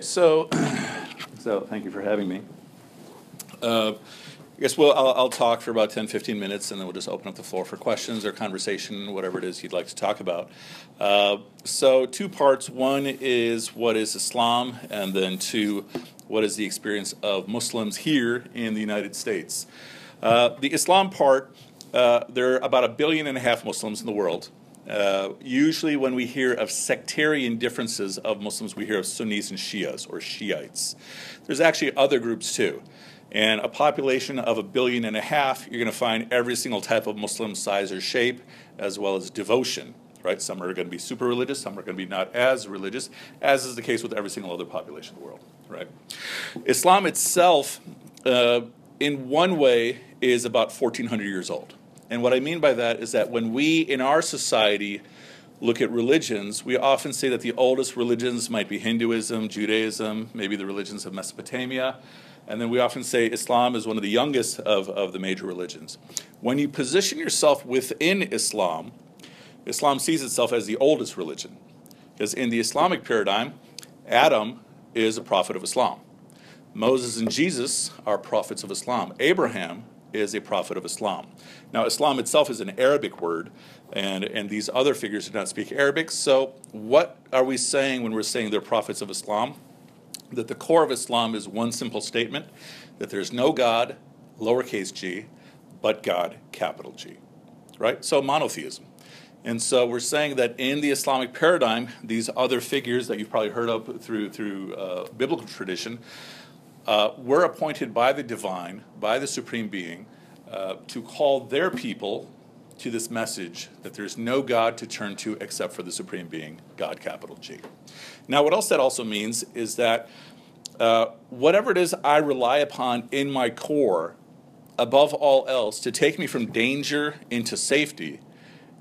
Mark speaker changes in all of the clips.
Speaker 1: So, so thank you for having me. Uh, I guess we'll, I'll, I'll talk for about 10, 15 minutes, and then we'll just open up the floor for questions or conversation, whatever it is you'd like to talk about. Uh, so, two parts. One is what is Islam, and then two, what is the experience of Muslims here in the United States. Uh, the Islam part, uh, there are about a billion and a half Muslims in the world. Uh, usually, when we hear of sectarian differences of Muslims, we hear of Sunnis and Shias or Shiites. There's actually other groups too. And a population of a billion and a half, you're going to find every single type of Muslim size or shape, as well as devotion. Right? Some are going to be super religious, some are going to be not as religious, as is the case with every single other population in the world. Right? Islam itself, uh, in one way, is about 1,400 years old. And what I mean by that is that when we in our society look at religions, we often say that the oldest religions might be Hinduism, Judaism, maybe the religions of Mesopotamia. And then we often say Islam is one of the youngest of, of the major religions. When you position yourself within Islam, Islam sees itself as the oldest religion. Because in the Islamic paradigm, Adam is a prophet of Islam. Moses and Jesus are prophets of Islam. Abraham is a prophet of Islam. Now, Islam itself is an Arabic word, and, and these other figures do not speak Arabic. So, what are we saying when we're saying they're prophets of Islam? That the core of Islam is one simple statement that there's no God, lowercase g, but God, capital G. Right? So, monotheism. And so we're saying that in the Islamic paradigm, these other figures that you've probably heard of through, through uh, biblical tradition uh, were appointed by the divine, by the supreme being, uh, to call their people to this message that there's no God to turn to except for the supreme being, God, capital G. Now, what else that also means is that uh, whatever it is I rely upon in my core, above all else, to take me from danger into safety,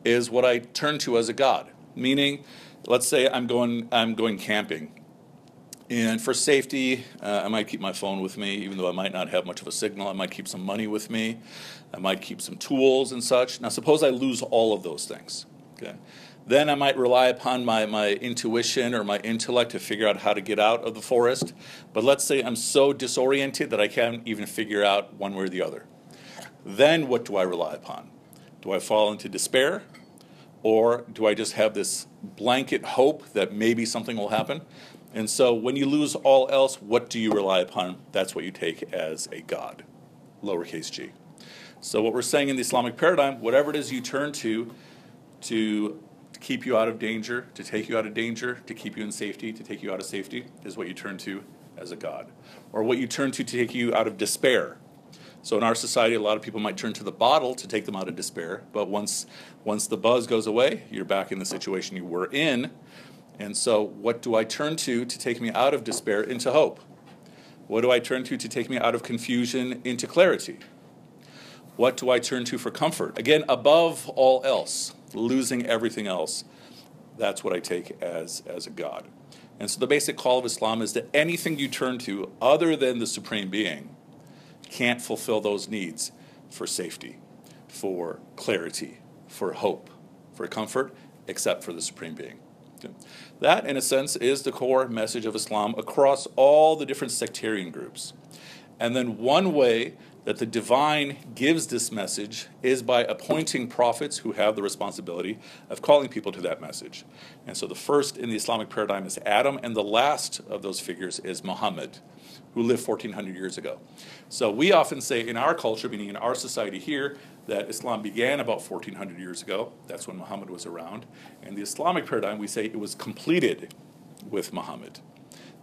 Speaker 1: is what I turn to as a God. Meaning, let's say I'm going, I'm going camping and for safety, uh, I might keep my phone with me, even though I might not have much of a signal. I might keep some money with me. I might keep some tools and such. Now, suppose I lose all of those things. Okay. Then I might rely upon my, my intuition or my intellect to figure out how to get out of the forest. But let's say I'm so disoriented that I can't even figure out one way or the other. Then what do I rely upon? Do I fall into despair? Or do I just have this blanket hope that maybe something will happen? And so when you lose all else, what do you rely upon? That's what you take as a God, lowercase g. So what we're saying in the Islamic paradigm, whatever it is you turn to to keep you out of danger, to take you out of danger, to keep you in safety, to take you out of safety, is what you turn to as a God. Or what you turn to to take you out of despair. So in our society, a lot of people might turn to the bottle to take them out of despair, but once once the buzz goes away, you're back in the situation you were in and so, what do I turn to to take me out of despair into hope? What do I turn to to take me out of confusion into clarity? What do I turn to for comfort? Again, above all else, losing everything else, that's what I take as, as a God. And so the basic call of Islam is that anything you turn to other than the Supreme Being can't fulfill those needs for safety, for clarity, for hope, for comfort, except for the Supreme Being. That, in a sense, is the core message of Islam across all the different sectarian groups. And then one way that the divine gives this message is by appointing prophets who have the responsibility of calling people to that message. And so the first in the Islamic paradigm is Adam, and the last of those figures is Muhammad, who lived 1400 years ago. So we often say in our culture, meaning in our society here, that Islam began about 1400 years ago. That's when Muhammad was around. And the Islamic paradigm, we say it was completed with Muhammad.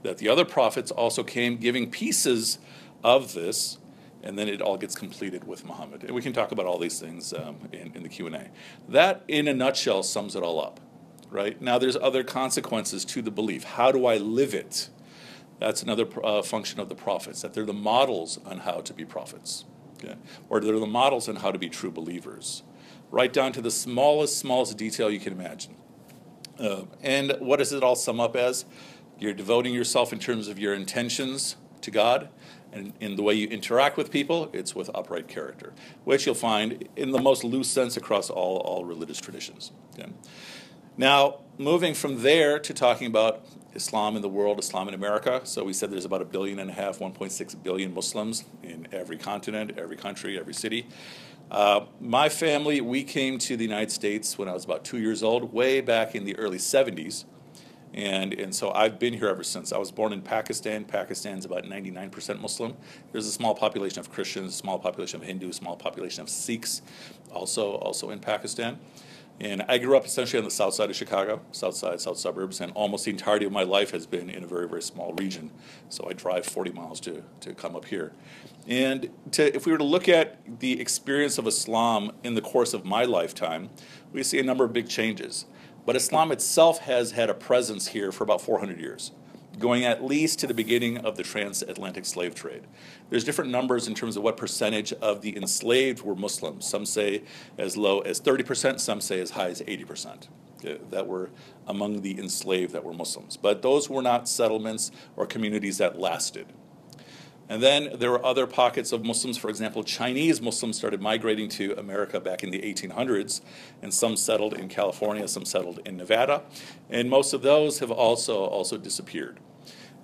Speaker 1: That the other prophets also came giving pieces of this, and then it all gets completed with Muhammad. And we can talk about all these things um, in, in the Q&A. That, in a nutshell, sums it all up, right? Now, there's other consequences to the belief. How do I live it? That's another uh, function of the prophets, that they're the models on how to be prophets okay? or they're the models on how to be true believers, right down to the smallest, smallest detail you can imagine. Uh, and what does it all sum up as? You're devoting yourself in terms of your intentions to God, and in the way you interact with people, it's with upright character, which you'll find in the most loose sense across all, all religious traditions. Okay? Now, moving from there to talking about Islam in the world, Islam in America. So we said there's about a billion and a half, 1.6 billion Muslims in every continent, every country, every city. Uh, my family, we came to the United States when I was about two years old, way back in the early 70s. And, and so I've been here ever since. I was born in Pakistan. Pakistan's about 99% Muslim. There's a small population of Christians, small population of Hindus, small population of Sikhs also, also in Pakistan. And I grew up essentially on the south side of Chicago, south side, south suburbs, and almost the entirety of my life has been in a very, very small region. So I drive 40 miles to, to come up here. And to, if we were to look at the experience of Islam in the course of my lifetime, we see a number of big changes. But Islam itself has had a presence here for about 400 years, going at least to the beginning of the transatlantic slave trade. There's different numbers in terms of what percentage of the enslaved were Muslims. Some say as low as 30%, some say as high as 80% uh, that were among the enslaved that were Muslims. But those were not settlements or communities that lasted. And then there were other pockets of Muslims. For example, Chinese Muslims started migrating to America back in the 1800s, and some settled in California, some settled in Nevada, and most of those have also also disappeared.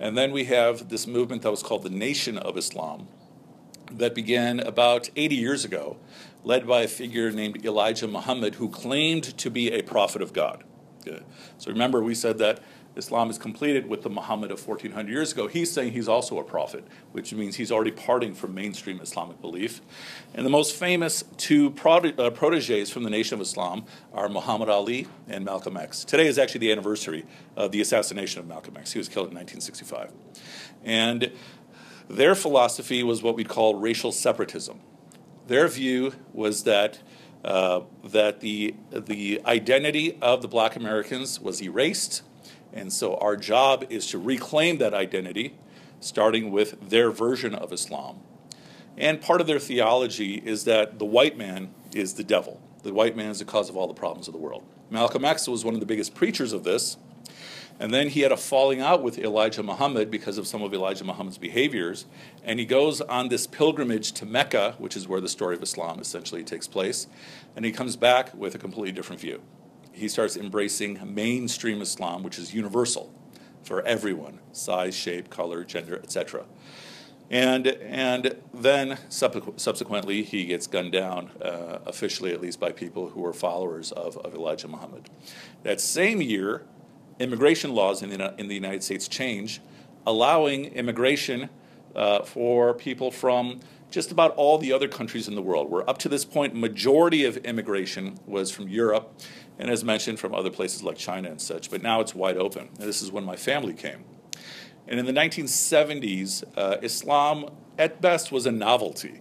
Speaker 1: And then we have this movement that was called the Nation of Islam, that began about 80 years ago, led by a figure named Elijah Muhammad, who claimed to be a prophet of God. So remember, we said that Islam is completed with the Muhammad of 1400 years ago, he's saying he's also a prophet, which means he's already parting from mainstream Islamic belief. And the most famous two prot- uh, proteges from the Nation of Islam are Muhammad Ali and Malcolm X. Today is actually the anniversary of the assassination of Malcolm X. He was killed in 1965. And their philosophy was what we'd call racial separatism. Their view was that uh, that the the identity of the Black Americans was erased and so our job is to reclaim that identity, starting with their version of Islam. And part of their theology is that the white man is the devil. The white man is the cause of all the problems of the world. Malcolm X was one of the biggest preachers of this. And then he had a falling out with Elijah Muhammad because of some of Elijah Muhammad's behaviors. And he goes on this pilgrimage to Mecca, which is where the story of Islam essentially takes place. And he comes back with a completely different view he starts embracing mainstream Islam, which is universal for everyone size, shape, color, gender, etc. And, and then subsequently, he gets gunned down, uh, officially at least by people who are followers of, of Elijah Muhammad. That same year, immigration laws in the, in the United States change, allowing immigration uh, for people from just about all the other countries in the world. Where up to this point, majority of immigration was from Europe and as mentioned from other places like China and such, but now it's wide open. And this is when my family came. And in the 1970s, uh, Islam at best was a novelty.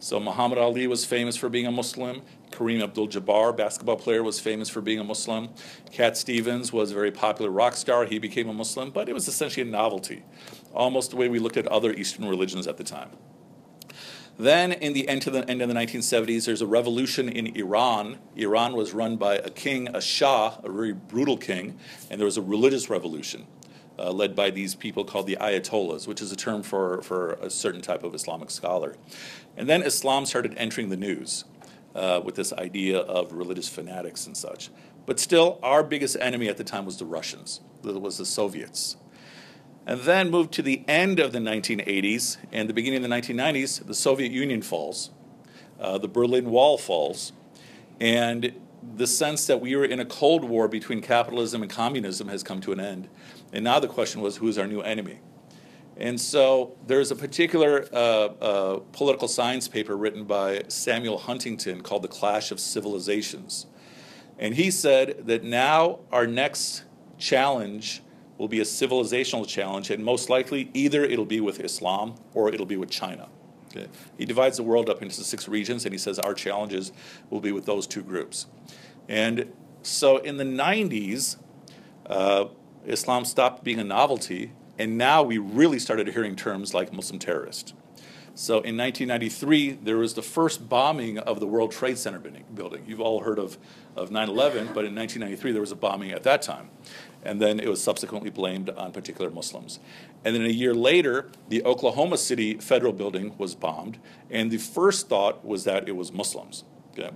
Speaker 1: So Muhammad Ali was famous for being a Muslim. Kareem Abdul-Jabbar, basketball player, was famous for being a Muslim. Cat Stevens was a very popular rock star. He became a Muslim, but it was essentially a novelty, almost the way we looked at other Eastern religions at the time. Then, in the end, to the end of the 1970s, there's a revolution in Iran. Iran was run by a king, a Shah, a very brutal king, and there was a religious revolution uh, led by these people called the Ayatollahs, which is a term for, for a certain type of Islamic scholar. And then Islam started entering the news uh, with this idea of religious fanatics and such. But still, our biggest enemy at the time was the Russians, it was the Soviets. And then moved to the end of the 1980s and the beginning of the 1990s, the Soviet Union falls, uh, the Berlin Wall falls, and the sense that we were in a Cold War between capitalism and communism has come to an end. And now the question was, who is our new enemy? And so there's a particular uh, uh, political science paper written by Samuel Huntington called The Clash of Civilizations. And he said that now our next challenge will be a civilizational challenge, and most likely either it'll be with Islam or it'll be with China. Okay. He divides the world up into six regions, and he says our challenges will be with those two groups. And so in the 90s, uh, Islam stopped being a novelty, and now we really started hearing terms like Muslim terrorist. So in 1993, there was the first bombing of the World Trade Center building. You've all heard of, of 9 11, but in 1993, there was a bombing at that time. And then it was subsequently blamed on particular Muslims. And then a year later, the Oklahoma City federal building was bombed, and the first thought was that it was Muslims. Okay?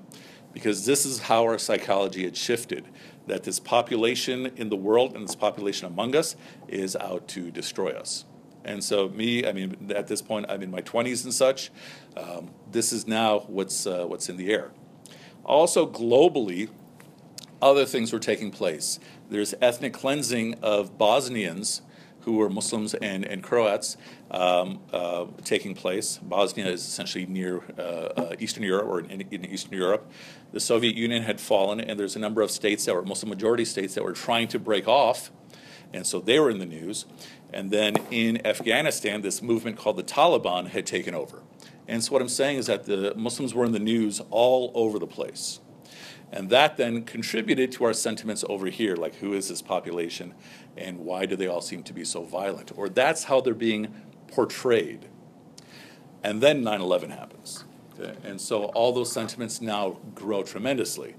Speaker 1: Because this is how our psychology had shifted. that this population in the world and this population among us is out to destroy us. And so, me, I mean, at this point, I'm in my 20s and such. Um, this is now what's, uh, what's in the air. Also, globally, other things were taking place. There's ethnic cleansing of Bosnians who were Muslims and, and Croats um, uh, taking place. Bosnia is essentially near uh, uh, Eastern Europe or in, in, Eastern Europe. The Soviet Union had fallen, and there's a number of states that were Muslim majority states that were trying to break off, and so they were in the news. And then in Afghanistan, this movement called the Taliban had taken over. And so what I'm saying is that the Muslims were in the news all over the place. And that then contributed to our sentiments over here, like who is this population and why do they all seem to be so violent? Or that's how they're being portrayed. And then 9 11 happens. Okay? And so all those sentiments now grow tremendously.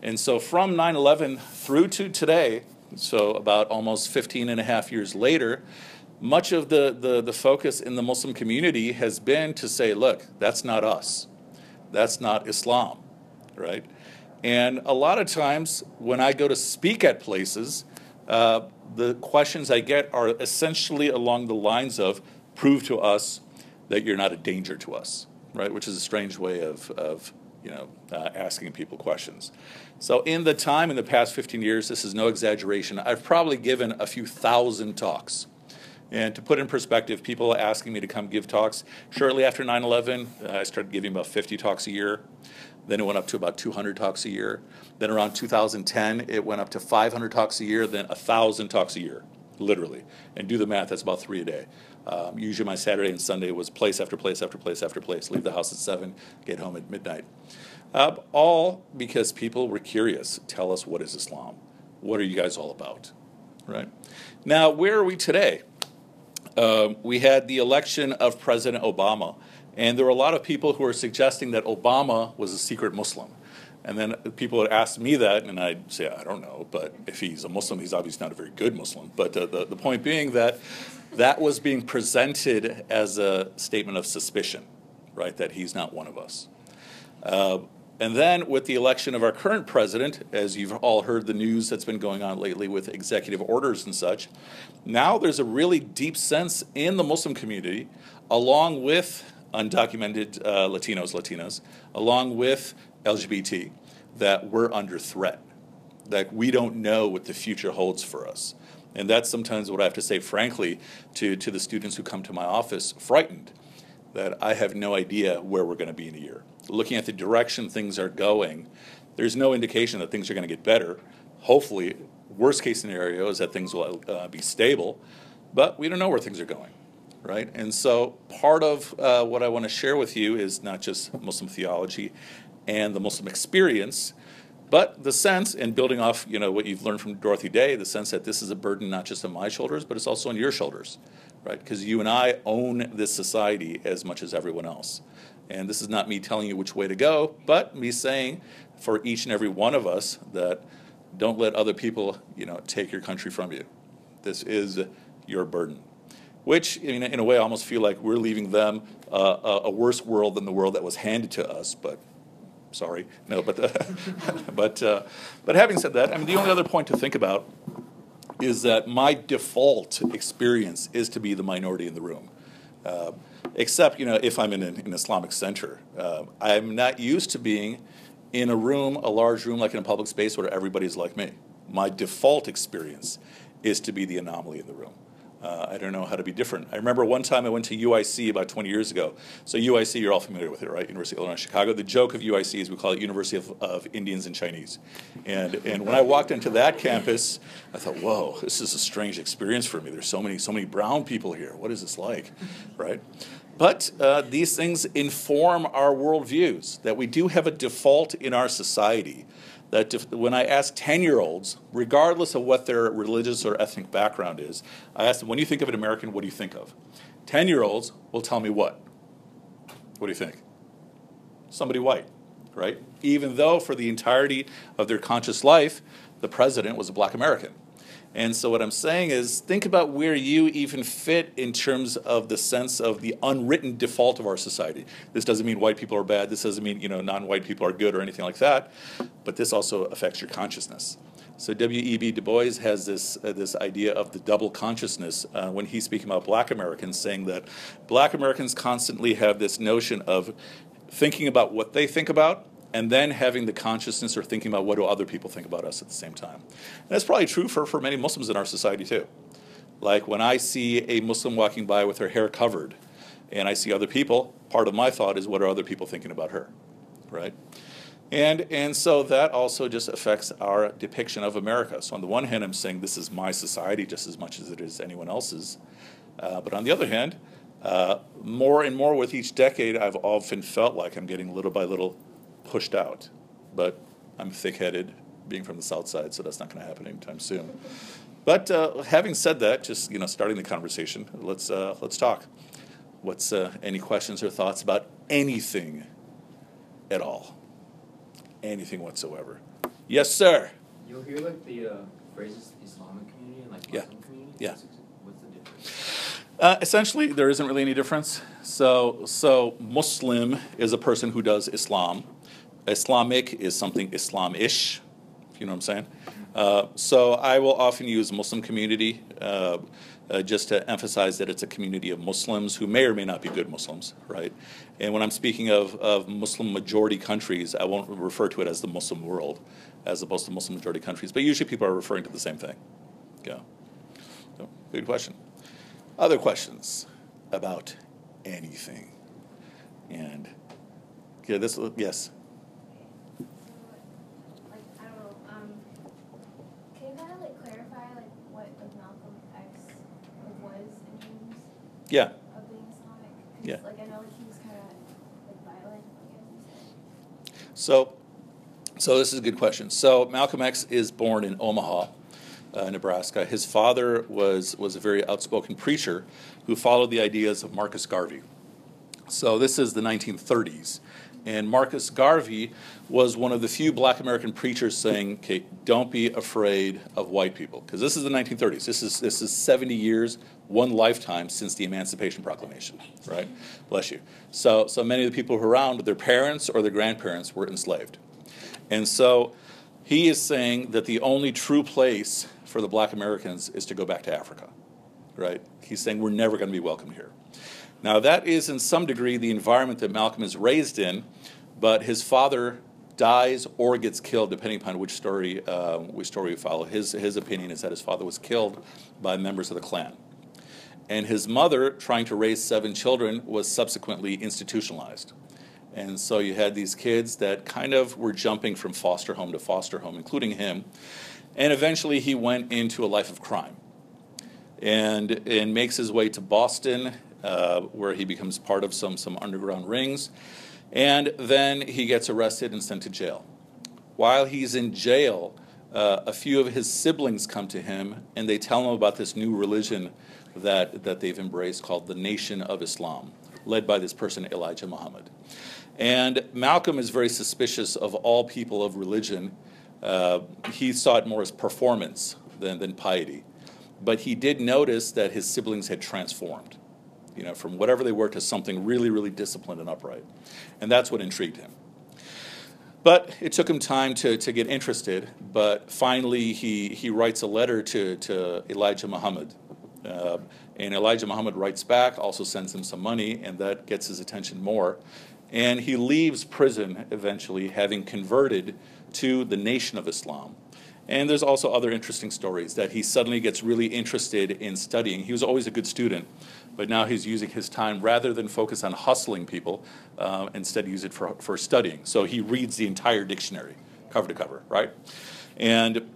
Speaker 1: And so from 9 11 through to today, so about almost 15 and a half years later, much of the, the, the focus in the Muslim community has been to say, look, that's not us. That's not Islam, right? And a lot of times when I go to speak at places, uh, the questions I get are essentially along the lines of prove to us that you're not a danger to us, right? Which is a strange way of, of you know, uh, asking people questions. So, in the time in the past 15 years, this is no exaggeration, I've probably given a few thousand talks. And to put in perspective, people asking me to come give talks. Shortly after 9 11, uh, I started giving about 50 talks a year. Then it went up to about 200 talks a year. Then around 2010, it went up to 500 talks a year, then 1,000 talks a year, literally. And do the math, that's about three a day. Um, usually my Saturday and Sunday was place after place after place after place. Leave the house at 7, get home at midnight. Uh, all because people were curious. Tell us what is Islam? What are you guys all about? Right? Now, where are we today? Um, we had the election of President Obama. And there were a lot of people who were suggesting that Obama was a secret Muslim. And then people would ask me that, and I'd say, I don't know, but if he's a Muslim, he's obviously not a very good Muslim. But uh, the, the point being that that was being presented as a statement of suspicion, right, that he's not one of us. Uh, and then with the election of our current president, as you've all heard the news that's been going on lately with executive orders and such, now there's a really deep sense in the Muslim community, along with undocumented uh, Latinos, Latinas, along with LGBT, that we're under threat, that we don't know what the future holds for us. And that's sometimes what I have to say, frankly, to, to the students who come to my office, frightened that I have no idea where we're going to be in a year. Looking at the direction things are going, there's no indication that things are going to get better. Hopefully, worst case scenario is that things will uh, be stable, but we don't know where things are going right? And so part of uh, what I want to share with you is not just Muslim theology and the Muslim experience, but the sense, and building off you know what you've learned from Dorothy Day, the sense that this is a burden not just on my shoulders, but it's also on your shoulders, right? Because you and I own this society as much as everyone else. And this is not me telling you which way to go, but me saying for each and every one of us that don't let other people, you know, take your country from you. This is your burden which in, in a way I almost feel like we're leaving them uh, a, a, worse world than the world that was handed to us. But sorry, no, but uh, but uh, but having said that, I mean the only other point to think about is that my default experience is to be the minority in the room. Uh, except, you know, if I'm in an, an Islamic center, uh, I'm not used to being in a room, a large room like in a public space where everybody's like me. My default experience is to be the anomaly in the room. Uh, I don't know how to be different. I remember one time I went to UIC about 20 years ago. So UIC, you're all familiar with it, right? University of Illinois Chicago. The joke of UIC is we call it University of, of Indians and Chinese. And, and when I walked into that campus, I thought, whoa, this is a strange experience for me. There's so many, so many brown people here. What is this like, right? But uh, these things inform our worldviews, that we do have a default in our society that if, when I ask 10 year olds, regardless of what their religious or ethnic background is, I ask them, when you think of an American, what do you think of? 10 year olds will tell me what? What do you think? Somebody white, right? Even though for the entirety of their conscious life, the president was a black American. And so, what I'm saying is, think about where you even fit in terms of the sense of the unwritten default of our society. This doesn't mean white people are bad. This doesn't mean you know non-white people are good or anything like that. But this also affects your consciousness. So W.E.B. Du Bois has this uh, this idea of the double consciousness uh, when he's speaking about Black Americans, saying that Black Americans constantly have this notion of thinking about what they think about and then having the consciousness or thinking about what do other people think about us at the same time. And that's probably true for, for many Muslims in our society too. Like when I see a Muslim walking by with her hair covered and I see other people, part of my thought is what are other people thinking about her, right? And, and so that also just affects our depiction of America. So, on the one hand, I'm saying this is my society just as much as it is anyone else's. Uh, but on the other hand, uh, more and more with each decade, I've often felt like I'm getting little by little pushed out. But I'm thick headed, being from the South Side, so that's not going to happen anytime soon. But uh, having said that, just you know, starting the conversation, let's, uh, let's talk. What's uh, any questions or thoughts about anything at all? anything whatsoever. Yes, sir.
Speaker 2: You'll hear like the uh, phrases Islamic community and like Muslim yeah. community.
Speaker 1: Yeah.
Speaker 2: What's the difference?
Speaker 1: Uh, essentially, there isn't really any difference. So, so Muslim is a person who does Islam. Islamic is something Islamish. If you know what I'm saying? Uh, so I will often use Muslim community. Uh, uh, just to emphasize that it's a community of Muslims who may or may not be good Muslims, right? And when I'm speaking of, of Muslim majority countries, I won't refer to it as the Muslim world as opposed to Muslim majority countries, but usually people are referring to the same thing. Yeah. So, good question. Other questions about anything? And yeah, this yes. Yeah.
Speaker 3: Of being Islamic?
Speaker 1: Yeah.
Speaker 3: Like I know he was kind of like violent.
Speaker 1: So, so this is a good question. So Malcolm X is born in Omaha, uh, Nebraska. His father was was a very outspoken preacher who followed the ideas of Marcus Garvey. So this is the 1930s, and Marcus Garvey was one of the few black American preachers saying, okay, don't be afraid of white people. Because this is the 1930s. This is, this is 70 years, one lifetime since the Emancipation Proclamation, right? Bless you. So, so many of the people who are around, their parents or their grandparents were enslaved. And so he is saying that the only true place for the black Americans is to go back to Africa, right? He's saying we're never going to be welcome here. Now, that is in some degree the environment that Malcolm is raised in, but his father dies or gets killed, depending upon which story, uh, which story you follow. His, his opinion is that his father was killed by members of the Klan. And his mother, trying to raise seven children, was subsequently institutionalized. And so you had these kids that kind of were jumping from foster home to foster home, including him. And eventually he went into a life of crime and, and makes his way to Boston uh, where he becomes part of some, some underground rings. And then he gets arrested and sent to jail. While he's in jail, uh, a few of his siblings come to him and they tell him about this new religion that, that they've embraced called the Nation of Islam, led by this person, Elijah Muhammad. And Malcolm is very suspicious of all people of religion. Uh, he saw it more as performance than, than piety. But he did notice that his siblings had transformed you know, from whatever they were to something really, really disciplined and upright. And that's what intrigued him. But it took him time to, to get interested, but finally he, he writes a letter to, to Elijah Muhammad. Uh, and Elijah Muhammad writes back, also sends him some money, and that gets his attention more. And he leaves prison eventually, having converted to the Nation of Islam. And there's also other interesting stories that he suddenly gets really interested in studying. He was always a good student, but now he's using his time rather than focus on hustling people, uh, instead use it for, for studying. So he reads the entire dictionary, cover to cover, right? And,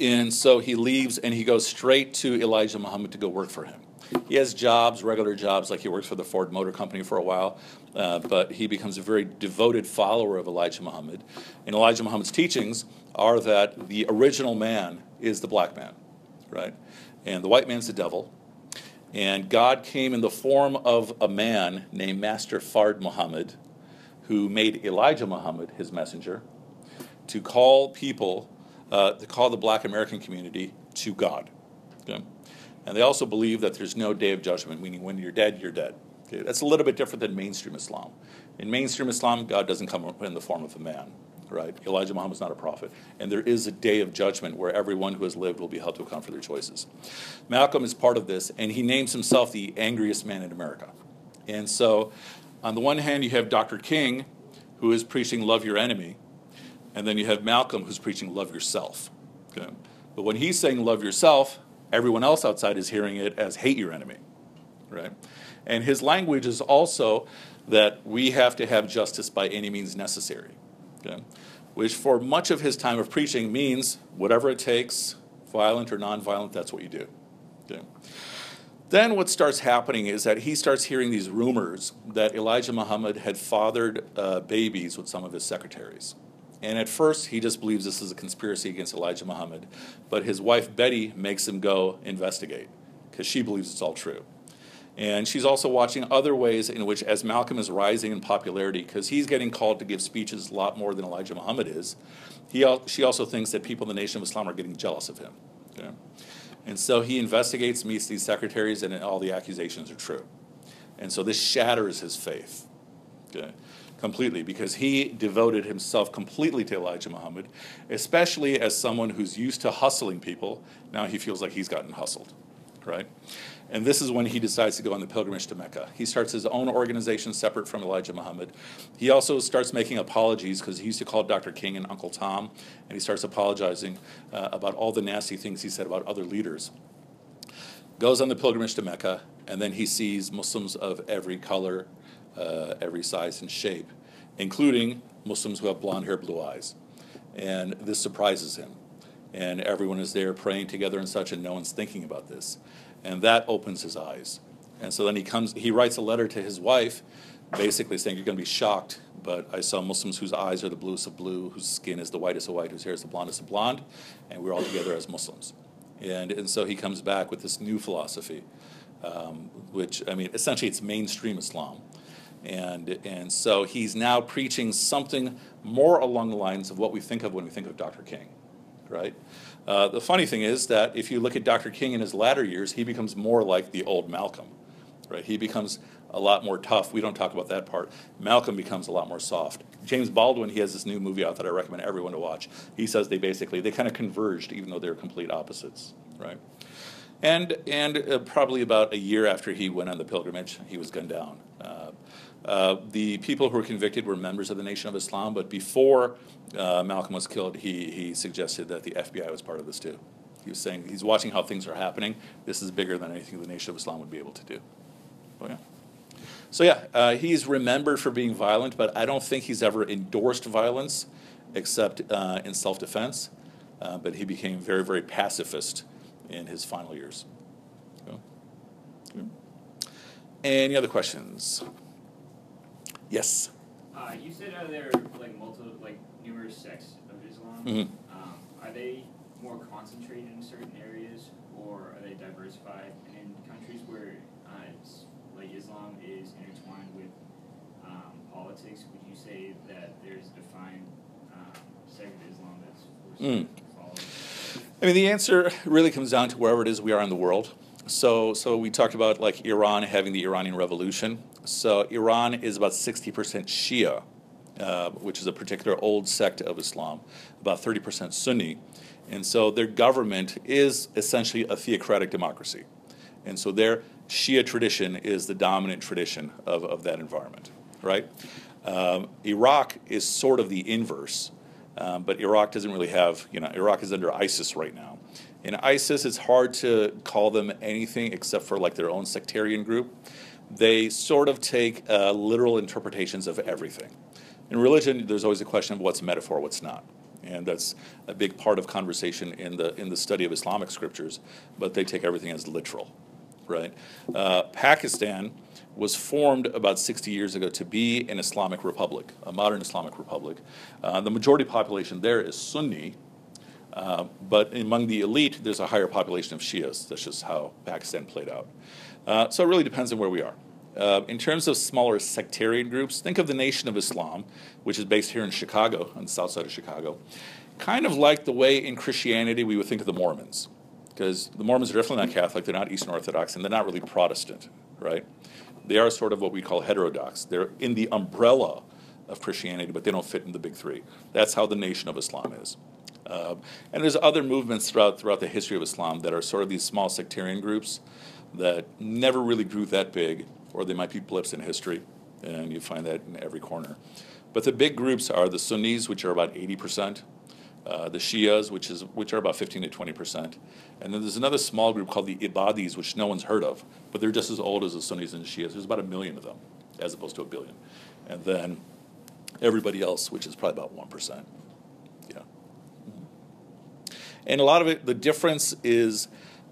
Speaker 1: and so he leaves and he goes straight to Elijah Muhammad to go work for him. He has jobs, regular jobs, like he works for the Ford Motor Company for a while, uh, but he becomes a very devoted follower of Elijah Muhammad. And Elijah Muhammad's teachings are that the original man is the black man, right? And the white man's the devil, and God came in the form of a man named Master Fard Muhammad, who made Elijah Muhammad his messenger, to call people, uh, to call the black American community to God. Okay? And they also believe that there's no day of judgment, meaning when you're dead, you're dead. Okay? That's a little bit different than mainstream Islam. In mainstream Islam, God doesn't come in the form of a man. Right? Elijah Muhammad Muhammad's not a prophet. And there is a day of judgment where everyone who has lived will be held to account for their choices. Malcolm is part of this, and he names himself the angriest man in America. And so, on the one hand, you have Dr. King, who is preaching love your enemy, and then you have Malcolm, who's preaching love yourself. Okay? But when he's saying love yourself, everyone else outside is hearing it as hate your enemy, right? And his language is also that we have to have justice by any means necessary, okay? Which for much of his time of preaching means whatever it takes, violent or nonviolent, that's what you do. Okay? Then what starts happening is that he starts hearing these rumors that Elijah Muhammad had fathered uh, babies with some of his secretaries. And at first, he just believes this is a conspiracy against Elijah Muhammad. But his wife, Betty, makes him go investigate because she believes it's all true. And she's also watching other ways in which, as Malcolm is rising in popularity, because he's getting called to give speeches a lot more than Elijah Muhammad is, he, she also thinks that people in the Nation of Islam are getting jealous of him. Okay? And so he investigates, meets these secretaries, and all the accusations are true. And so this shatters his faith okay, completely because he devoted himself completely to Elijah Muhammad, especially as someone who's used to hustling people. Now he feels like he's gotten hustled, right? And this is when he decides to go on the pilgrimage to Mecca. He starts his own organization separate from Elijah Muhammad. He also starts making apologies because he used to call Dr. King and Uncle Tom, and he starts apologizing uh, about all the nasty things he said about other leaders. Goes on the pilgrimage to Mecca, and then he sees Muslims of every color, uh, every size and shape, including Muslims who have blonde hair, blue eyes. And this surprises him. And everyone is there praying together and such, and no one's thinking about this and that opens his eyes. And so then he comes, he writes a letter to his wife, basically saying, You're going to be shocked, but I saw Muslims whose eyes are the bluest of blue, whose skin is the whitest of white, whose hair is the blondest of blonde, and we're all together as Muslims. And, and so he comes back with this new philosophy, um, which, I mean, essentially it's mainstream Islam. And, and so he's now preaching something more along the lines of what we think of when we think of Dr. King, right? Uh, the funny thing is that if you look at Dr. King in his latter years, he becomes more like the old Malcolm, right? He becomes a lot more tough. We don't talk about that part. Malcolm becomes a lot more soft. James Baldwin, he has this new movie out that I recommend everyone to watch. He says they basically they kind of converged, even though they're complete opposites, right? And and uh, probably about a year after he went on the pilgrimage, he was gunned down. Uh, the people who were convicted were members of the Nation of Islam, but before uh, Malcolm was killed, he, he suggested that the FBI was part of this too. He was saying he's watching how things are happening. This is bigger than anything the Nation of Islam would be able to do. Oh, yeah. So, yeah, uh, he's remembered for being violent, but I don't think he's ever endorsed violence except uh, in self defense. Uh, but he became very, very pacifist in his final years. Any other questions? Yes.
Speaker 2: Uh, you said uh, there are like multiple, like numerous sects of Islam.
Speaker 1: Mhm.
Speaker 2: Um, are they more concentrated in certain areas, or are they diversified? And in countries where uh, it's, like Islam is intertwined with um, politics, would you say that there's a defined um, sect of Islam that's forced
Speaker 1: Mm. I mean, the answer really comes down to wherever it is we are in the world. So, so we talked about like Iran having the Iranian Revolution. So Iran is about 60% Shia, uh, which is a particular old sect of Islam, about 30% Sunni. And so their government is essentially a theocratic democracy. And so their Shia tradition is the dominant tradition of, of that environment, right? Um, Iraq is sort of the inverse, um, but Iraq doesn't really have, you know, Iraq is under ISIS right now. In ISIS, it's hard to call them anything except for like their own sectarian group. They sort of take uh, literal interpretations of everything. In religion, there's always a question of what's metaphor, what's not. And that's a big part of conversation in the, in the study of Islamic scriptures, but they take everything as literal, right? Uh, Pakistan was formed about 60 years ago to be an Islamic republic, a modern Islamic republic. Uh, the majority population there is Sunni, uh, but among the elite, there's a higher population of Shias. That's just how Pakistan played out. Uh, so it really depends on where we are. Uh, in terms of smaller sectarian groups, think of the Nation of Islam, which is based here in Chicago, on the south side of Chicago. Kind of like the way in Christianity we would think of the Mormons, because the Mormons are definitely not Catholic, they're not Eastern Orthodox, and they're not really Protestant, right? They are sort of what we call heterodox. They're in the umbrella of Christianity, but they don't fit in the big three. That's how the nation of Islam is. Uh, and there's other movements throughout throughout the history of Islam that are sort of these small sectarian groups that never really grew that big, or they might be blips in history, and you find that in every corner. But the big groups are the Sunnis, which are about 80 percent, uh, the Shias, which is which are about 15 to 20 percent, and then there's another small group called the Ibadis, which no one's heard of, but they're just as old as the Sunnis and the Shias. There's about a million of them, as opposed to a billion, and then everybody else, which is probably about one percent. Yeah, and a lot of it, the difference is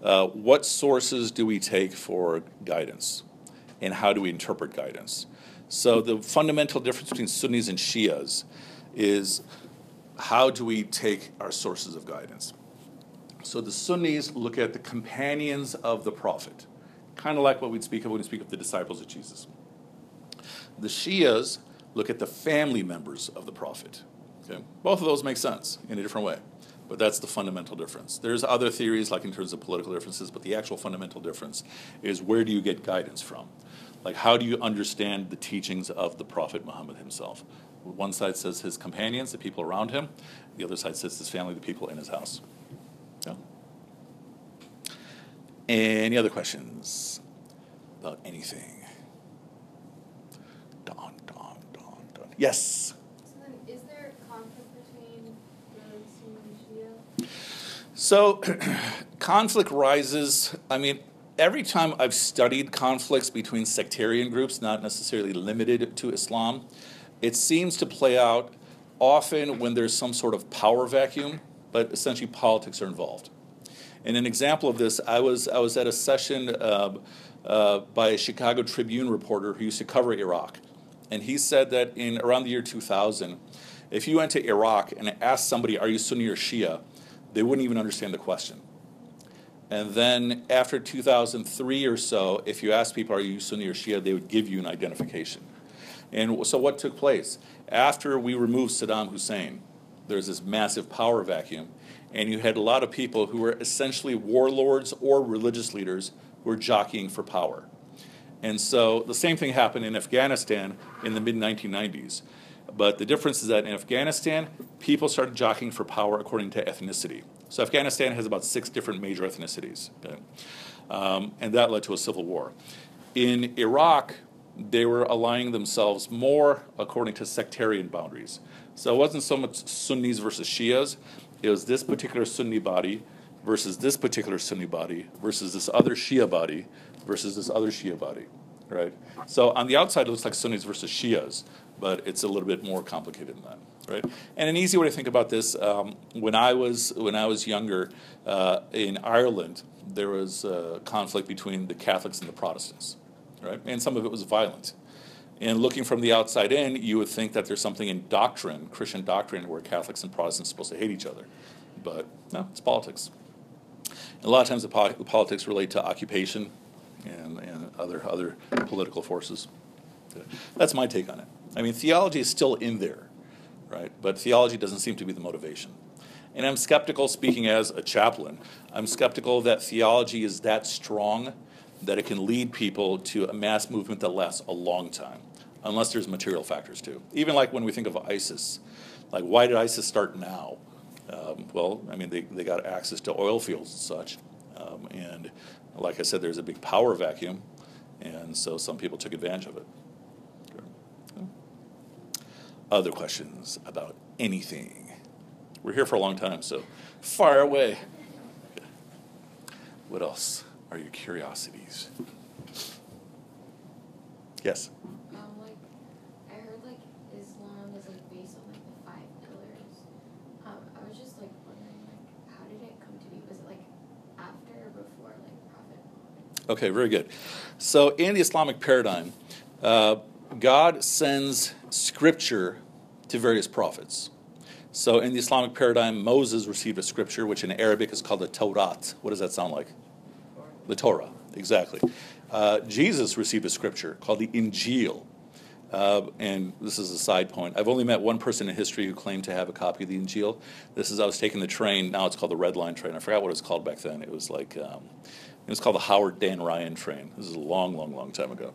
Speaker 1: uh, what sources do we take for guidance, and how do we interpret guidance. So the fundamental difference between Sunnis and Shias is how do we take our sources of guidance? So the Sunnis look at the companions of the Prophet, kind of like what we'd speak of when we speak of the disciples of Jesus. The Shias look at the family members of the Prophet. Okay? Both of those make sense in a different way, but that's the fundamental difference. There's other theories, like in terms of political differences, but the actual fundamental difference is where do you get guidance from? Like, how do you understand the teachings of the Prophet Muhammad himself? One side says his companions, the people around him. The other side says his family, the people in his house. Yeah. Any other questions about anything? Don, Don, Don, Don. Yes.
Speaker 3: So then, is there conflict between the Sunni and Shia?
Speaker 1: So, conflict rises. I mean, every time I've studied conflicts between sectarian groups, not necessarily limited to Islam, it seems to play out often when there's some sort of power vacuum, but essentially politics are involved. And an example of this, I was, I was at a session uh, uh, by a Chicago Tribune reporter who used to cover Iraq. And he said that in around the year 2000, if you went to Iraq and asked somebody, Are you Sunni or Shia? They wouldn't even understand the question. And then after 2003 or so, if you asked people, Are you Sunni or Shia? they would give you an identification. And so what took place? After we removed Saddam Hussein, there's this massive power vacuum, and you had a lot of people who were essentially warlords or religious leaders who were jockeying for power. And so the same thing happened in Afghanistan in the mid 1990s. But the difference is that in Afghanistan, people started jockeying for power according to ethnicity. So Afghanistan has about six different major ethnicities, okay? um, and that led to a civil war. In Iraq, they were aligning themselves more according to sectarian boundaries. So it wasn't so much Sunnis versus Shias, it was this particular Sunni body versus this particular Sunni body versus this other Shia body versus this other Shia body, right? So on the outside, it looks like Sunnis versus Shias, but it's a little bit more complicated than that, right? And an easy way to think about this: um, when I was when I was younger uh, in Ireland, there was a conflict between the Catholics and the Protestants, right? And some of it was violent. And looking from the outside in, you would think that there's something in doctrine, Christian doctrine, where Catholics and Protestants are supposed to hate each other. But no, it's politics. And a lot of times the po- politics relate to occupation and, and other, other political forces. That's my take on it. I mean, theology is still in there, right? But theology doesn't seem to be the motivation. And I'm skeptical, speaking as a chaplain, I'm skeptical that theology is that strong that it can lead people to a mass movement that lasts a long time, unless there's material factors too. Even like when we think of ISIS, like why did ISIS start now? Um, well, I mean, they, they got access to oil fields and such. Um, and like I said, there's a big power vacuum, and so some people took advantage of it. Other questions about anything? We're here for a long time, so fire away. What else are your curiosities? Yes.
Speaker 3: Um, like, I heard like Islam is like based on like the five pillars. Um, I was just like wondering like, how did it come to be? Was it like after or before like Prophet Muhammad?
Speaker 1: Okay, very good. So, in the Islamic paradigm, uh, God sends scripture to various prophets. So, in the Islamic paradigm, Moses received a scripture, which in Arabic is called the Torah. What does that sound like? The Torah, exactly. Uh, Jesus received a scripture called the Injil. Uh, and this is a side point. I've only met one person in history who claimed to have a copy of the Injil. This is I was taking the train. Now it's called the Red Line train. I forgot what it was called back then. It was like um, It was called the Howard Dan Ryan train. This is a long, long, long time ago.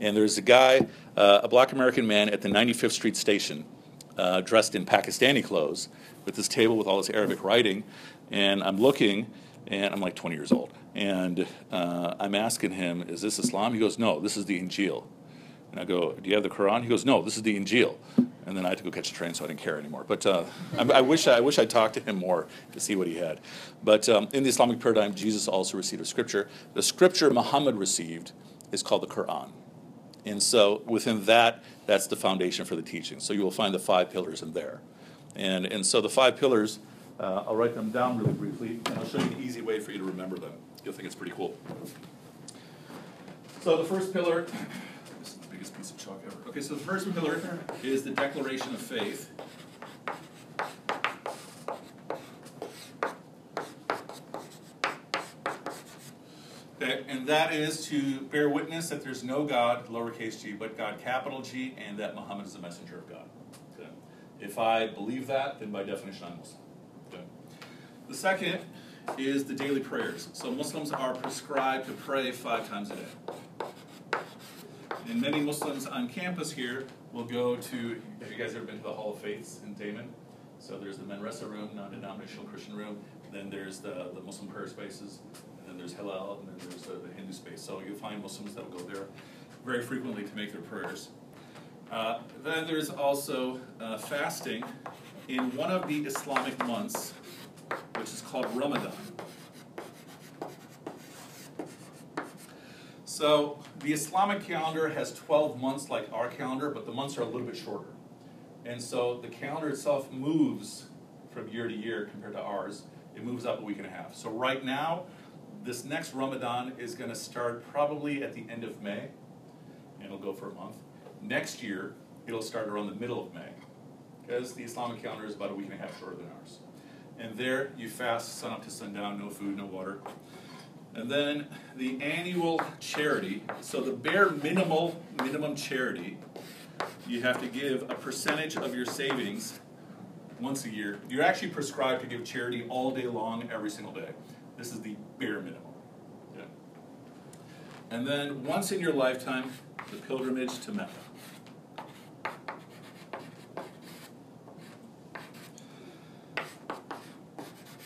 Speaker 1: And there's a guy, uh, a black American man at the 95th Street station, uh, dressed in Pakistani clothes, with this table with all this Arabic writing. And I'm looking, and I'm like 20 years old. And uh, I'm asking him, Is this Islam? He goes, No, this is the Injil. And I go, Do you have the Quran? He goes, No, this is the Injil. And then I had to go catch a train, so I didn't care anymore. But uh, I, I, wish I, I wish I talked to him more to see what he had. But um, in the Islamic paradigm, Jesus also received a scripture. The scripture Muhammad received is called the Quran. And so within that, that's the foundation for the teaching. So you will find the five pillars in there. And, and so the five pillars, uh, I'll write them down really briefly, and I'll show you an easy way for you to remember them. You'll think it's pretty cool. So the first pillar biggest piece of chalk ever. Okay, so the first pillar is the declaration of faith. Okay, and that is to bear witness that there's no God, lowercase g, but God, capital G, and that Muhammad is the messenger of God. Okay. If I believe that, then by definition I'm Muslim. Okay. The second is the daily prayers. So Muslims are prescribed to pray five times a day. And many Muslims on campus here will go to, have you guys ever been to the Hall of Faiths in Damen? So there's the Manresa room, non-denominational Christian room, then there's the, the Muslim prayer spaces, and then there's Hillel, and then there's the, the Hindu space. So you'll find Muslims that will go there very frequently to make their prayers. Uh, then there's also uh, fasting in one of the Islamic months, which is called Ramadan. So the Islamic calendar has 12 months like our calendar, but the months are a little bit shorter. And so the calendar itself moves from year to year compared to ours. It moves up a week and a half. So right now, this next Ramadan is going to start probably at the end of May, and it'll go for a month. Next year, it'll start around the middle of May, because the Islamic calendar is about a week and a half shorter than ours. And there, you fast sun up to sundown, no food, no water. And then the annual charity. So the bare minimal minimum charity, you have to give a percentage of your savings once a year. You're actually prescribed to give charity all day long, every single day. This is the bare minimum. Yeah. And then once in your lifetime, the pilgrimage to Mecca.